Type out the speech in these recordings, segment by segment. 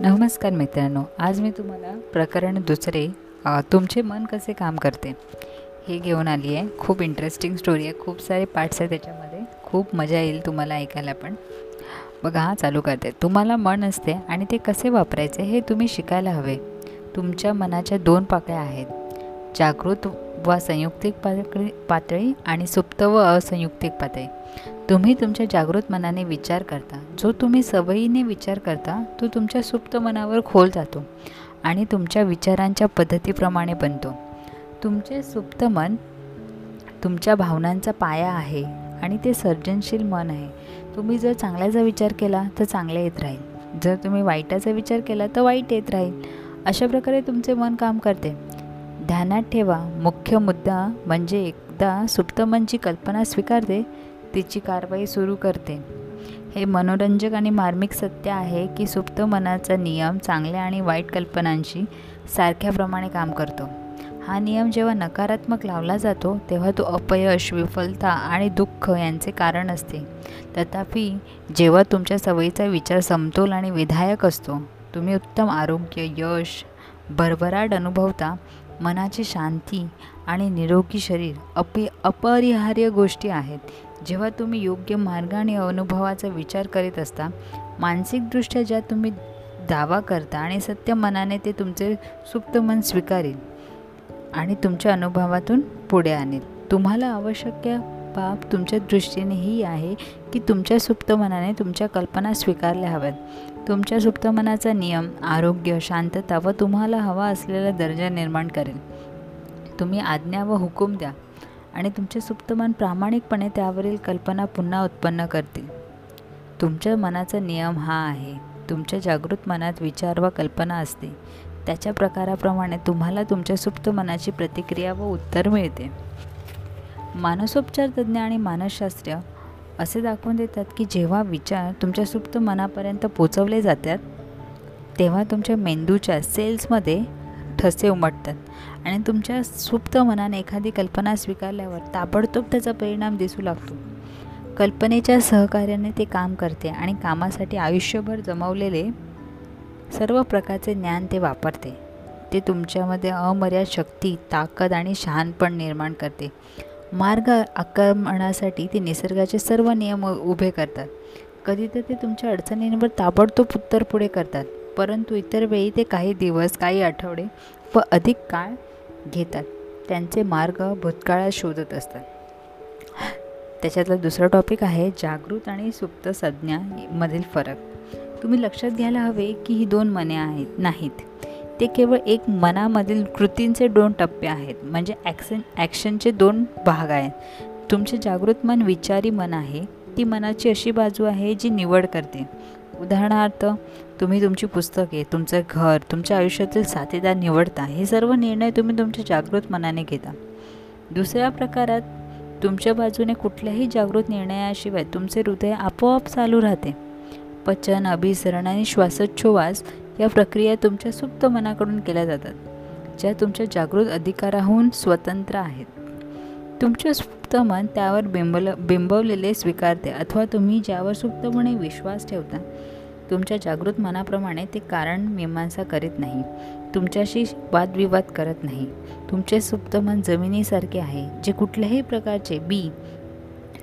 नमस्कार मित्रांनो आज मी तुम्हाला प्रकरण दुसरे तुमचे मन कसे काम करते हे घेऊन आली आहे. खूप इंटरेस्टिंग स्टोरी आहे. खूप सारे पार्ट्स आहेत त्याच्यामध्ये. खूप मजा येईल तुम्हाला ऐकायला पण. बघा हा चालू करते. तुम्हाला मन असते आणि ते कसे वापरायचे हे तुम्ही शिकायला हवे. तुमच्या मनाच्या दोन पाकळ्या आहेत. जागृत व संयुक्तिक पातळी पातळी आणि सुप्त व असंयुक्तिक पातळी. तुम्ही तुमच्या जागृत मनाने विचार करता. जो तुम्ही सवयीने विचार करता तो तुमच्या सुप्त मनावर खोल जातो आणि तुमच्या विचारांच्या पद्धतीप्रमाणे बनतो. तुमचे सुप्त मन तुमच्या भावनांचा पाया आहे आणि ते सर्जनशील मन आहे. तुम्ही जर चांगल्याचा विचार केला तर चांगले येत राहील. जर तुम्ही वाईटाचा विचार केला तर वाईट येत राहील. अशा प्रकारे तुमचे मन काम करते. ध्यानात ठेवा. मुख्य मुद्दा म्हणजे एकदा सुप्त मनची कल्पना स्वीकारते तिची कारवाई सुरू करते. हे मनोरंजक आणि मार्मिक सत्य आहे की सुप्त मनाचा नियम चांगल्या आणि वाईट कल्पनांशी सारख्याप्रमाणे काम करतो. हा नियम जेव्हा नकारात्मक लावला जातो तेव्हा तो अपयश विफलता आणि दुःख यांचे कारण असते. तथापि जेव्हा तुमच्या सवयीचा विचार समतोल आणि विधायक असतो तुम्ही उत्तम आरोग्य यश भरभराट अनुभवता मनाची शांती आणि निरोगी शरीर अपि अपरिहार्य गोष्टी आहेत. जेव्हा तुम्ही योग्य मार्ग आणि अनुभवाचा विचार करीत असता मानसिकदृष्ट्या ज्या तुम्ही दावा करता आणि सत्य मनाने ते तुमचे सुप्त मन स्वीकारेल आणि तुमच्या अनुभवातून पुढे आणेल. तुम्हाला आवश्यक बाब तुमच्या दृष्टीने ही आहे की तुमच्या सुप्त मनाने तुमच्या कल्पना स्वीकारल्या हव्यात. तुमच्या सुप्त मनाचा नियम आरोग्य शांतता व तुम्हाला हवा असलेला दर्जा निर्माण करेल. तुम्ही आज्ञा व हुकूम द्या. आणि तुमचे सुप्त मन प्रामाणिकपणे त्यावरील कल्पना पुन्हा उत्पन्न करतील. तुमच्या मनाचा नियम हा आहे. तुमच्या जागृत मनात विचार व कल्पना असते. त्याच्या प्रकाराप्रमाणे तुम्हाला तुमच्या सुप्त मनाची प्रतिक्रिया व उत्तर मिळते. मानसोपचार तज्ज्ञ आणि मानसशास्त्र असे दाखवून देतात की जेव्हा विचार तुमच्या सुप्त मनापर्यंत पोचवले जातात तेव्हा तुमच्या मेंदूच्या सेल्समध्ये ठसे उमटतात. आणि तुमच्या सुप्त मनाने एखादी कल्पना स्वीकारल्यावर ताबडतोब त्याचा परिणाम दिसू लागतो. कल्पनेच्या सहकार्याने ते काम करते आणि कामासाठी आयुष्यभर जमवलेले सर्व प्रकारचे ज्ञान ते वापरते. ते तुमच्यामध्ये अमर्याद शक्ती ताकद आणि शहाणपण निर्माण करते. मार्ग आक्रमणासाठी ते निसर्गाचे सर्व नियम उभे करतात. कधी तर ते तुमच्या अडचणींवर ताबडतोब उत्तर पुढे करतात. परंतु इतर वेळी ते काही दिवस काही आठवडे व अधिक काळ घेतात. त्यांचे मार्ग भूतकाळात शोधत असतात. त्याच्यातला दुसरा टॉपिक आहे जागृत आणि सुप्त संज्ञामधील फरक. तुम्ही लक्षात घ्यायला हवे की ही दोन मने आहेत नाहीत. ते केवळ एक मनामधील कृतींचे दोन टप्पे आहेत. म्हणजे ॲक्शन ॲक्शनचे दोन भाग आहेत. तुमचे जागृत मन विचारी मन आहे. ती मनाची अशी बाजू आहे जी निवड करते. उदाहरणार्थ तुम्ही तुमची पुस्तके तुमचं घर तुमच्या आयुष्यातील साथीदार निवडता हे सर्व निर्णय तुम्ही तुमच्या जागृत मनाने घेता. दुसऱ्या प्रकारात तुमच्या बाजूने कुठल्याही जागृत निर्णयाशिवाय तुमचे हृदय आपोआप चालू राहते. पचन अभिसरण आणि श्वासोच्छ्वास या प्रक्रिया तुमच्या सुप्त मनाकडून केल्या जातात ज्या तुमच्या जागृत अधिकाराहून स्वतंत्र आहेत. तुमच्या सुप्त मन त्यावर बिंबल बिंबवलेले स्वीकारते अथवा तुम्ही ज्यावर सुप्तपणे विश्वास ठेवता तुमच्या जागृत मनाप्रमाणे ते कारण मीमांसा करीत नाही. तुमच्याशी वादविवाद करत नाही. तुमचे सुप्त मन जमिनीसारखे आहे जे कुठल्याही प्रकारचे बी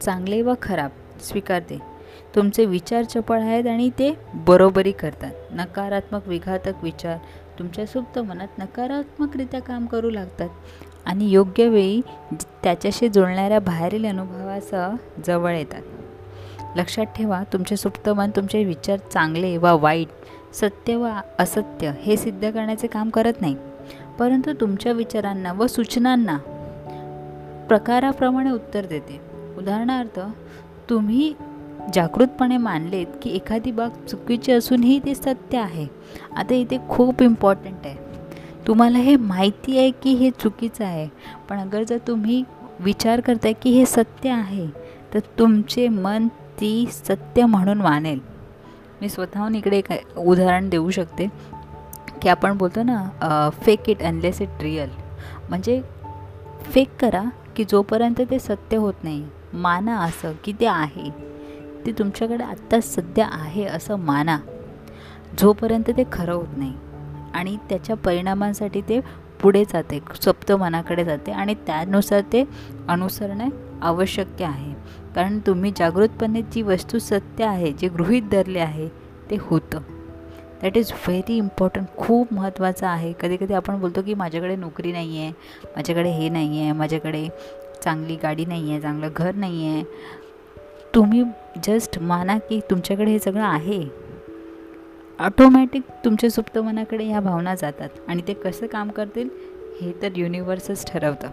चांगले व खराब स्वीकारते. तुमचे विचार चपळ आहेत आणि ते बरोबरी करतात. नकारात्मक विघातक विचार तुमच्या सुप्त मनात नकारात्मकरित्या काम करू लागतात. आणि योग्य वेळी त्याच्याशी जुळणाऱ्या बाहेरील अनुभवासह जवळ येतात. लक्षात ठेवा तुमचे सुप्त मन तुमचे विचार चांगले वा वाईट सत्य व असत्य हे सिद्ध करण्याचे काम करत नाही परंतु तुमच्या विचारांना व सूचनांना प्रकाराप्रमाणे उत्तर देते. उदाहरणार्थ तुम्ही जागृतपणे मानलेत की एखादी बाग चुकीची असूनही ते सत्य आहे. आता इथे खूप इम्पॉर्टंट आहे. तुम्हाला हे माहिती आहे की हे चुकीचं आहे. पण अगर जर तुम्ही विचार करताय की हे सत्य आहे तर तुमचे मन ती सत्य म्हणून मानेल. मी स्वतःहून इकडे एक उदाहरण देऊ शकते. की आपण बोलतो ना fake it unless it real म्हणजे फेक करा की जोपर्यंत ते सत्य होत नाही. माना असं की ते आहे. ते तुमच्याकडे आत्ता सध्या आहे असं माना. जोपर्यंत ते खरं होत नाही. आणि त्याच्या परिणामांसाठी ते पुढे जाते सप्त मनाकडे जाते आणि त्यानुसार ते अनुसरणे आवश्यक आहे. कारण तुम्ही जागृतपणे जी वस्तू सत्य आहे जे गृहीत धरले आहे ते होतं. दॅट इज व्हेरी इम्पॉर्टंट खूप महत्त्वाचं आहे. कधी कधी आपण बोलतो की माझ्याकडे नोकरी नाही आहे माझ्याकडे हे नाही आहे माझ्याकडे चांगली गाडी नाही आहे चांगलं घर नाही आहे. तुम्ही जस्ट माना की तुमच्याकडे हे सगळं आहे. ऑटोमॅटिक तुमच्या सुप्त मनाकडे ह्या भावना जातात आणि ते कसं काम करतील हे तर युनिव्हर्सच ठरवतं.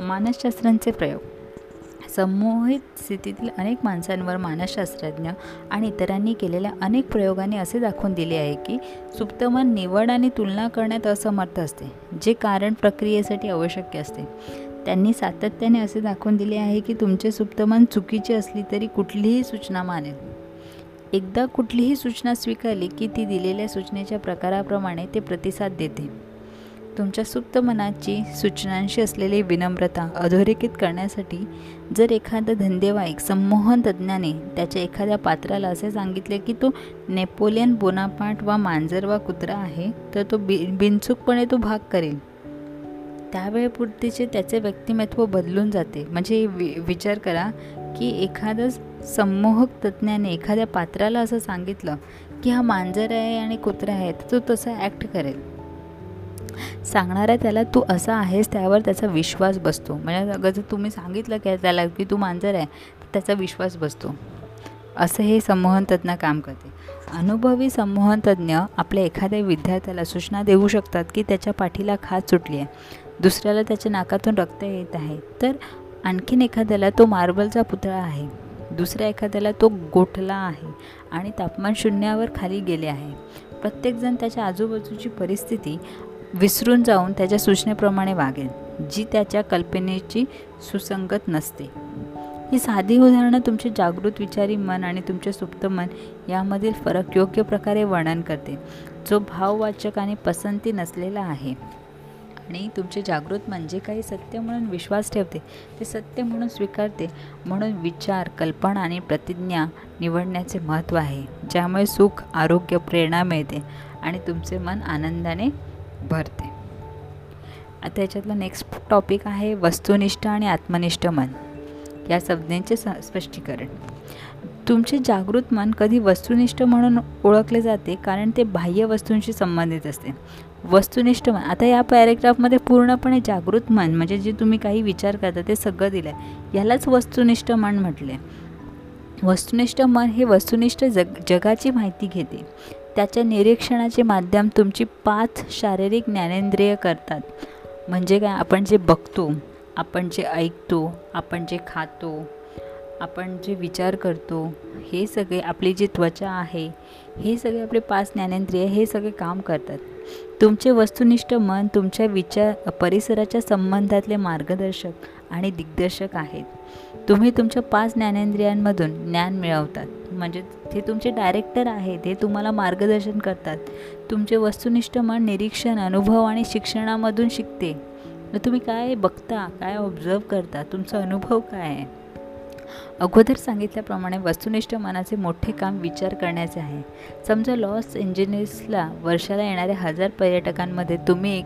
मानसशास्त्रांचे प्रयोग. संमोहित स्थितीतील अनेक माणसांवर मानसशास्त्रज्ञ आणि इतरांनी केलेल्या अनेक प्रयोगांनी असे दाखवून दिले आहे की सुप्तमन निवड आणि तुलना करण्यात असमर्थ असते जे कारण प्रक्रियेसाठी आवश्यक असते. त्यांनी सातत्याने असे दाखवून दिले आहे की तुमचे सुप्तमन चुकीचे असली तरी कुठलीही सूचना मानेल. एकदा कुठलीही सूचना स्वीकारली की ती दिलेल्या सूचनेच्या प्रकाराप्रमाणे ते प्रतिसाद देते. तुमच्या सुप्त मनाची सूचनांशी असलेली विनम्रता अधोरेखित करण्यासाठी जर एखादा धंदेवाईक संमोहन तज्ज्ञाने त्याच्या एखाद्या पात्राला असे सांगितले की तो नेपोलियन बोनापाट वा मांजर वा कुत्रा आहे तर तो बि बिनचूकपणे तो भाग करेल. त्यावेळेपुरतीचे त्याचे व्यक्तिमत्व बदलून जाते. म्हणजे वि विचार करा की एखादं संमोहक तज्ज्ञाने एखाद्या पात्राला असं सांगितलं की हा मांजर आहे आणि कुत्रा आहे तर तो तसा ॲक्ट करेल. सांगणारा त्याला तू असा आहेस त्यावर त्याचा विश्वास बसतो. म्हणजे अगं जर तुम्ही सांगितलं की त्याला की तू मांजर आहे तर त्याचा विश्वास बसतो. असं हे संमोहन तज्ज्ञ काम करते. अनुभवी संमोहन तज्ज्ञ आपल्या एखाद्या विद्यार्थ्याला सूचना देऊ शकतात की त्याच्या पाठीला खाज सुटली आहे. दुसऱ्याला त्याच्या नाकातून रक्त येत आहे. तर आणखीन एखाद्याला तो मार्बलचा पुतळा आहे. दुसऱ्या एखाद्याला तो गोठला आहे आणि तापमान शून्यावर खाली गेले आहे. प्रत्येकजण त्याच्या आजूबाजूची परिस्थिती विसरून जाऊन त्याच्या सूचनेप्रमाणे वागेल जी त्याच्या कल्पनेची सुसंगत नसते. ही साधी उदाहरणं तुमचे जागृत विचारी मन आणि तुमचे सुप्त मन यामधील फरक योग्य प्रकारे वर्णन करते. जो भाववाचक आणि पसंती नसलेला आहे आणि तुमचे जागृत मन जे काही सत्य म्हणून विश्वास ठेवते ते सत्य म्हणून स्वीकारते म्हणून विचार कल्पना आणि प्रतिज्ञा निवडण्याचे महत्त्व आहे ज्यामुळे सुख आरोग्य प्रेरणा मिळते आणि तुमचे मन आनंदाने भरते. आता याच्यातला नेक्स्ट टॉपिक आहे वस्तुनिष्ठ आणि आत्मनिष्ठ मन. या संज्ञेचे स स्पष्टीकरण. तुमचे जागृत मन कधी वस्तुनिष्ठ म्हणून ओळखले जाते कारण ते बाह्य वस्तूंशी संबंधित असते. वस्तुनिष्ठ मन. आता या पॅरेग्राफमध्ये पूर्णपणे जागृत मन म्हणजे जे तुम्ही काही विचार करता ते सगळं दिलं आहे यालाच वस्तुनिष्ठ मन म्हटले वस्तुनिष्ठ मन हे वस्तुनिष्ठ जग जगाची माहिती घेते. त्याच्या निरीक्षणाचे माध्यम तुमची पाच शारीरिक ज्ञानेंद्रिय करतात. म्हणजे काय? आपण जे बघतो आपण जे ऐकतो आपण जे खातो आपण जे विचार करतो हे सगळे आपली जी त्वचा आहे हे सगळे आपले पाच ज्ञानेंद्रिय हे सगळे काम करतात. तुमचे वस्तुनिष्ठ मन तुमच्या विचार परिसराच्या संबंधातले मार्गदर्शक आणि दिग्दर्शक आहेत. तुम्ही तुमच्या पाच ज्ञानेंद्रियांमधून ज्ञान मिळवतात. म्हणजे ते तुमचे डायरेक्टर आहेत हे तुम्हाला मार्गदर्शन करतात. तुमचे वस्तुनिष्ठ मन निरीक्षण अनुभव आणि शिक्षणामधून शिकते. तुम्ही काय बघता काय ऑब्झर्व करता? तुमचा अनुभव काय आहे? अगोदर सांगितल्याप्रमाणे वस्तुनिष्ठ मनाचे मोठे काम विचार करण्याचे आहे. समजा लॉस एंजिनिसला वर्षाला येणाऱ्या हजार पर्यटकांमध्ये तुम्ही एक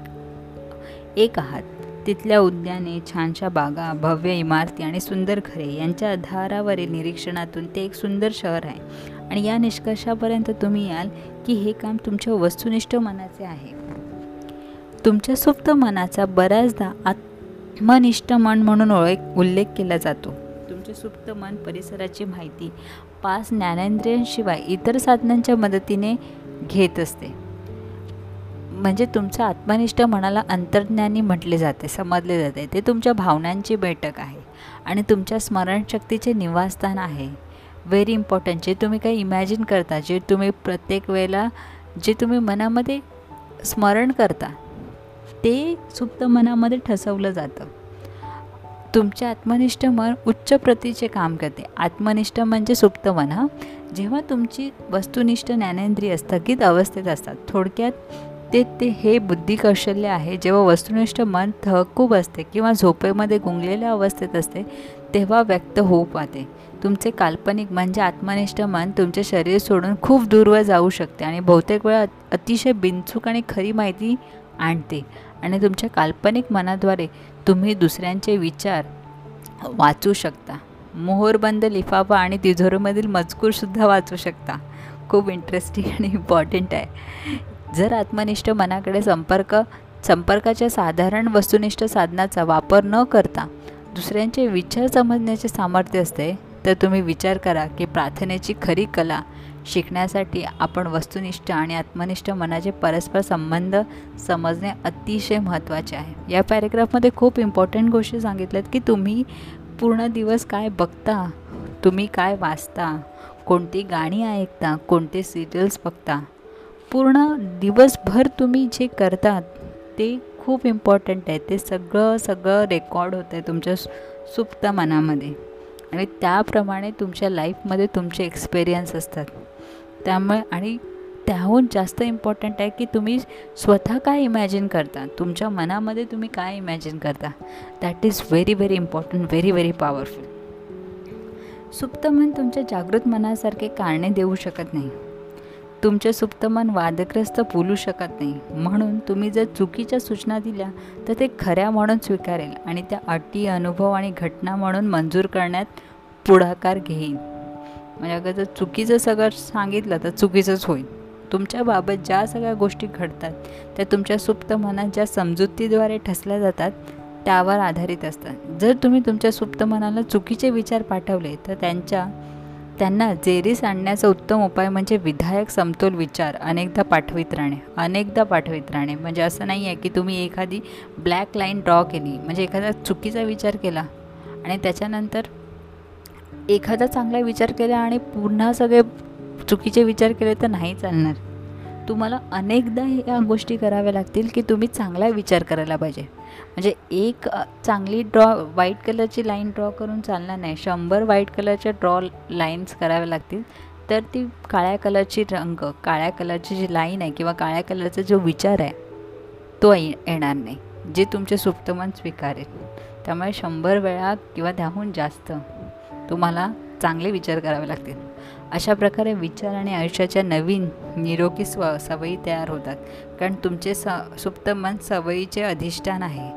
एक आहात. तिथल्या उद्याने छानशा बागा भव्य इमारती आणि सुंदर घरे यांच्या आधारावरील निरीक्षणातून ते एक सुंदर शहर आहे. आणि या निष्कर्षापर्यंत तुम्ही याल की हे काम तुमच्या वस्तुनिष्ठ मनाचे आहे. तुमच्या सुप्त मनाचा बऱ्याचदा आत्मनिष्ठ मन म्हणून ओळख उल्लेख केला जातो. तुमचे सुप्त मन परिसराची माहिती पाच ज्ञानेंद्रियांशिवाय इतर साधनांच्या मदतीने घेत असते. म्हणजे तुमचं आत्मनिष्ठ मनाला अंतर्ज्ञानी म्हटले जाते समजले जाते. ते तुमच्या भावनांची बैठक आहे आणि तुमच्या स्मरणशक्तीचे निवासस्थान आहे. व्हेरी इम्पॉर्टंट जे तुम्ही काही इमॅजिन करता जे तुम्ही प्रत्येक वेळेला जे तुम्ही मनामध्ये स्मरण करता ते सुप्त मनामध्ये ठसवलं जातं. तुमचे आत्मनिष्ठ मन उच्च प्रतीचे काम करते. आत्मनिष्ठ म्हणजे सुप्त मन हा. जेव्हा तुमची वस्तुनिष्ठ ज्ञानेंद्रिय स्थगित अवस्थेत असतात थोडक्यात ते ते हे बुद्धी कौशल्य आहे. जेव्हा वस्तुनिष्ठ मन तहकूब असते किंवा झोपेमध्ये गुंगलेल्या अवस्थेत असते तेव्हा व्यक्त होऊ पाहते तुमचे काल्पनिक म्हणजे आत्मनिष्ठ मन तुमचे शरीर सोडून खूप दूरवर जाऊ शकते आणि बहुतेक वेळा अतिशय बिनचूक आणि खरी माहिती आणते. आणि तुमच्या काल्पनिक मनाद्वारे तुम्ही दुसऱ्यांचे विचार वाचू शकता. मोहरबंद लिफाफा आणि तिजोरीमधील मजकूरसुद्धा वाचू शकता. खूप इंटरेस्टिंग आणि इम्पॉर्टंट आहे. जर आत्मनिष्ठ मनाकडे संपर्क संपर्काच्या साधारण वस्तुनिष्ठ साधनाचा वापर न करता दुसऱ्यांचे विचार समजण्याचे सामर्थ्य असते तर तुम्ही विचार करा की प्रार्थनेची खरी कला शिकण्यासाठी आपण वस्तुनिष्ठ आणि आत्मनिष्ठ मनाचे परस्पर संबंध समजणे अतिशय महत्त्वाचे आहे. या पॅरेग्राफमध्ये खूप इम्पॉर्टंट गोष्टी सांगितल्यात की तुम्ही पूर्ण दिवस काय बघता तुम्ही काय वाचता कोणती गाणी ऐकता कोणते सिरियल्स बघता पूर्ण दिवसभर तुम्ही जे करतात ते खूप इम्पॉर्टंट आहे. ते सगळं सगळं रेकॉर्ड होतं आहे तुमच्या सुप्त मनामध्ये. आणि त्याप्रमाणे तुमच्या लाईफमध्ये तुमचे एक्सपिरियन्स असतात. त्यामुळे आणि त्याहून जास्त इम्पॉर्टंट आहे की तुम्ही स्वतः काय इमॅजिन करता? तुमच्या मनामध्ये तुम्ही काय इमॅजिन करता? That is very very important very very powerful सुप्त मन तुमच्या जागृत मनासारखे कारणे देऊ शकत नाही. तुमचे सुप्त मन वादग्रस्त बोलू शकत नाही. म्हणून तुम्ही जर चुकीच्या सूचना दिल्या तर ते खऱ्या म्हणून स्वीकारेल आणि त्या अटी अनुभव आणि घटना म्हणून मंजूर करण्यात पुढाकार घेईल. म्हणजे अगर जर चुकीचं सगळं सांगितलं तर चुकीचंच होईल. तुमच्याबाबत ज्या सगळ्या गोष्टी घडतात त्या तुमच्या सुप्त मनात ज्या समजुतीद्वारे ठसल्या जातात त्यावर आधारित असतात. जर तुम्ही तुमच्या सुप्त मनाला चुकीचे विचार पाठवले तर त्यांच्या त्यांना जेरीस आणण्याचा उत्तम उपाय म्हणजे विधायक समतोल विचार अनेकदा पाठवित राहणे. अनेकदा पाठवित राहणे. म्हणजे असं नाही आहे की तुम्ही एखादी ब्लॅक लाईन ड्रॉ केली म्हणजे एखादा चुकीचा विचार केला आणि त्याच्यानंतर एखादा चांगला विचार केला आणि पुन्हा सगळे चुकीचे विचार केले तर नाही चालणार. तुम्हाला अनेकदा या गोष्टी कराव्या लागतील की तुम्ही चांगला विचार करायला पाहिजे. म्हणजे एक चांगली ड्रॉ व्हाईट कलरची लाईन ड्रॉ करून चालणार नाही. शंभर व्हाईट कलरच्या ड्रॉ लाईन्स कराव्या लागतील. तर ती काळ्या कलरची रंग काळ्या कलरची जी लाईन आहे किंवा काळ्या कलरचा जो विचार आहे तो येणार नाही. जे तुमचे सुप्तमन स्वीकारेल. त्यामुळे शंभर वेळा किंवा त्याहून जास्त तुम्हाला चांगले विचार करावे लागतील. अशा प्रकारे विचार आणि आयुष्याच्या नवीन निरोगी स्व सवयी तयार होतात. कारण तुमचे स सुप्त मन सवयीचे अधिष्ठान आहे.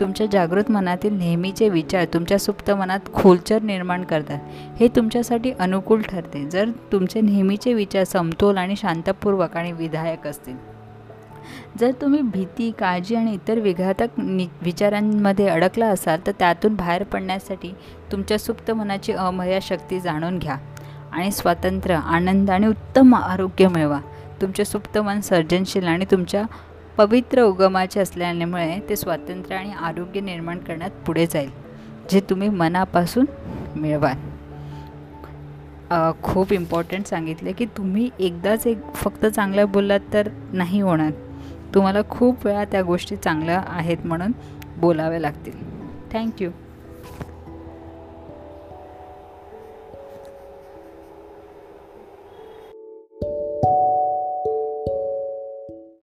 तुमच्या जागृत मनातील नेहमीचे विचार तुमच्या सुप्त मनात खोलचर निर्माण करतात. हे तुमच्यासाठी अनुकूल ठरते. जर तुमचे नेहमीचे विचार समतोल आणि शांतपूर्वक आणि विधायक असतील. जर तुम्ही भीती काळजी आणि इतर विघातक नि विचारांमध्ये अडकला असाल तर त्यातून बाहेर पडण्यासाठी तुमच्या सुप्त मनाची अमर्या शक्ती जाणून घ्या आणि स्वातंत्र्य आनंद आणि उत्तम आरोग्य मिळवा. तुमचे सुप्त मन सर्जनशील आणि तुमच्या पवित्र उगमाचे असल्यामुळे ते स्वातंत्र्य आणि आरोग्य निर्माण करण्यात पुढे जाईल जे तुम्ही मनापासून मिळवाल. खूप इम्पॉर्टंट सांगितले की तुम्ही एकदाच एक फक्त चांगलं बोललात तर नाही होणार. तुम्हाला खूप वेळा त्या गोष्टी चांगल्या आहेत म्हणून बोलाव्या लागतील. थँक्यू